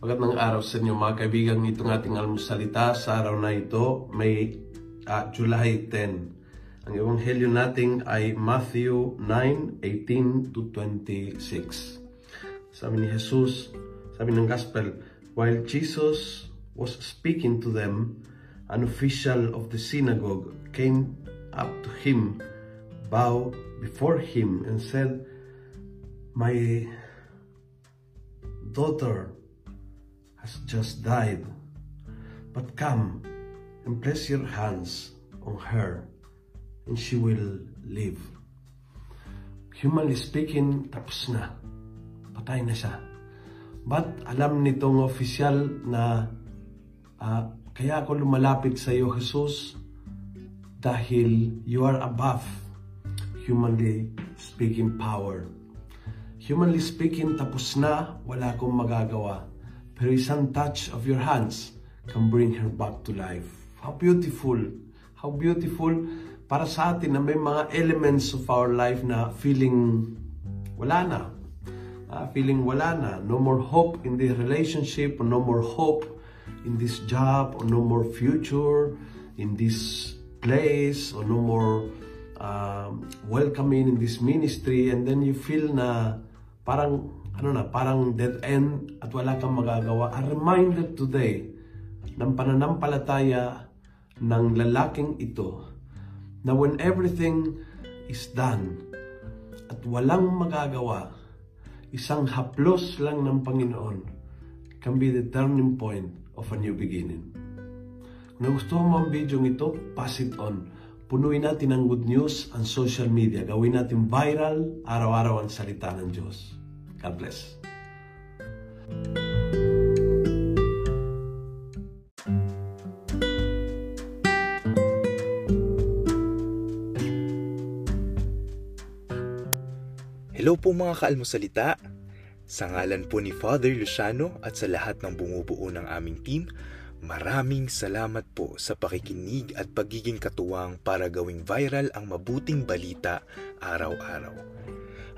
ng araw sa inyo mga kaibigan. Itong ating almusalita sa araw na ito, may uh, July 10. Ang ebanghelyo natin ay Matthew 9:18 to 26. Sabi ni Jesus, sabi ng gospel, while Jesus was speaking to them, an official of the synagogue came up to him, bowed before him and said, My daughter has just died, but come and place your hands on her and she will live. Humanly speaking, tapos na. Patay na siya. But alam nitong official na uh, kaya ako lumalapit sa iyo, Jesus, dahil you are above humanly speaking power. Humanly speaking, tapos na, wala akong magagawa. Pero isang touch of your hands can bring her back to life. How beautiful! How beautiful para sa atin na may mga elements of our life na feeling wala na. Uh, feeling wala na. No more hope in the relationship, no more hope in this job, or no more future in this place, or no more um, welcoming in this ministry. And then you feel na parang ano na, parang dead end at wala kang magagawa. A reminder today ng pananampalataya ng lalaking ito na when everything is done at walang magagawa, isang haplos lang ng Panginoon can be the turning point of a new beginning. Kung gusto mo ang video ito, pass it on. Punuin natin ang good news ang social media. Gawin natin viral, araw-araw ang salita ng Diyos. God bless. Hello po mga kaalmosalita. Sa ngalan po ni Father Luciano at sa lahat ng bumubuo ng aming team, maraming salamat po sa pakikinig at pagiging katuwang para gawing viral ang mabuting balita araw-araw.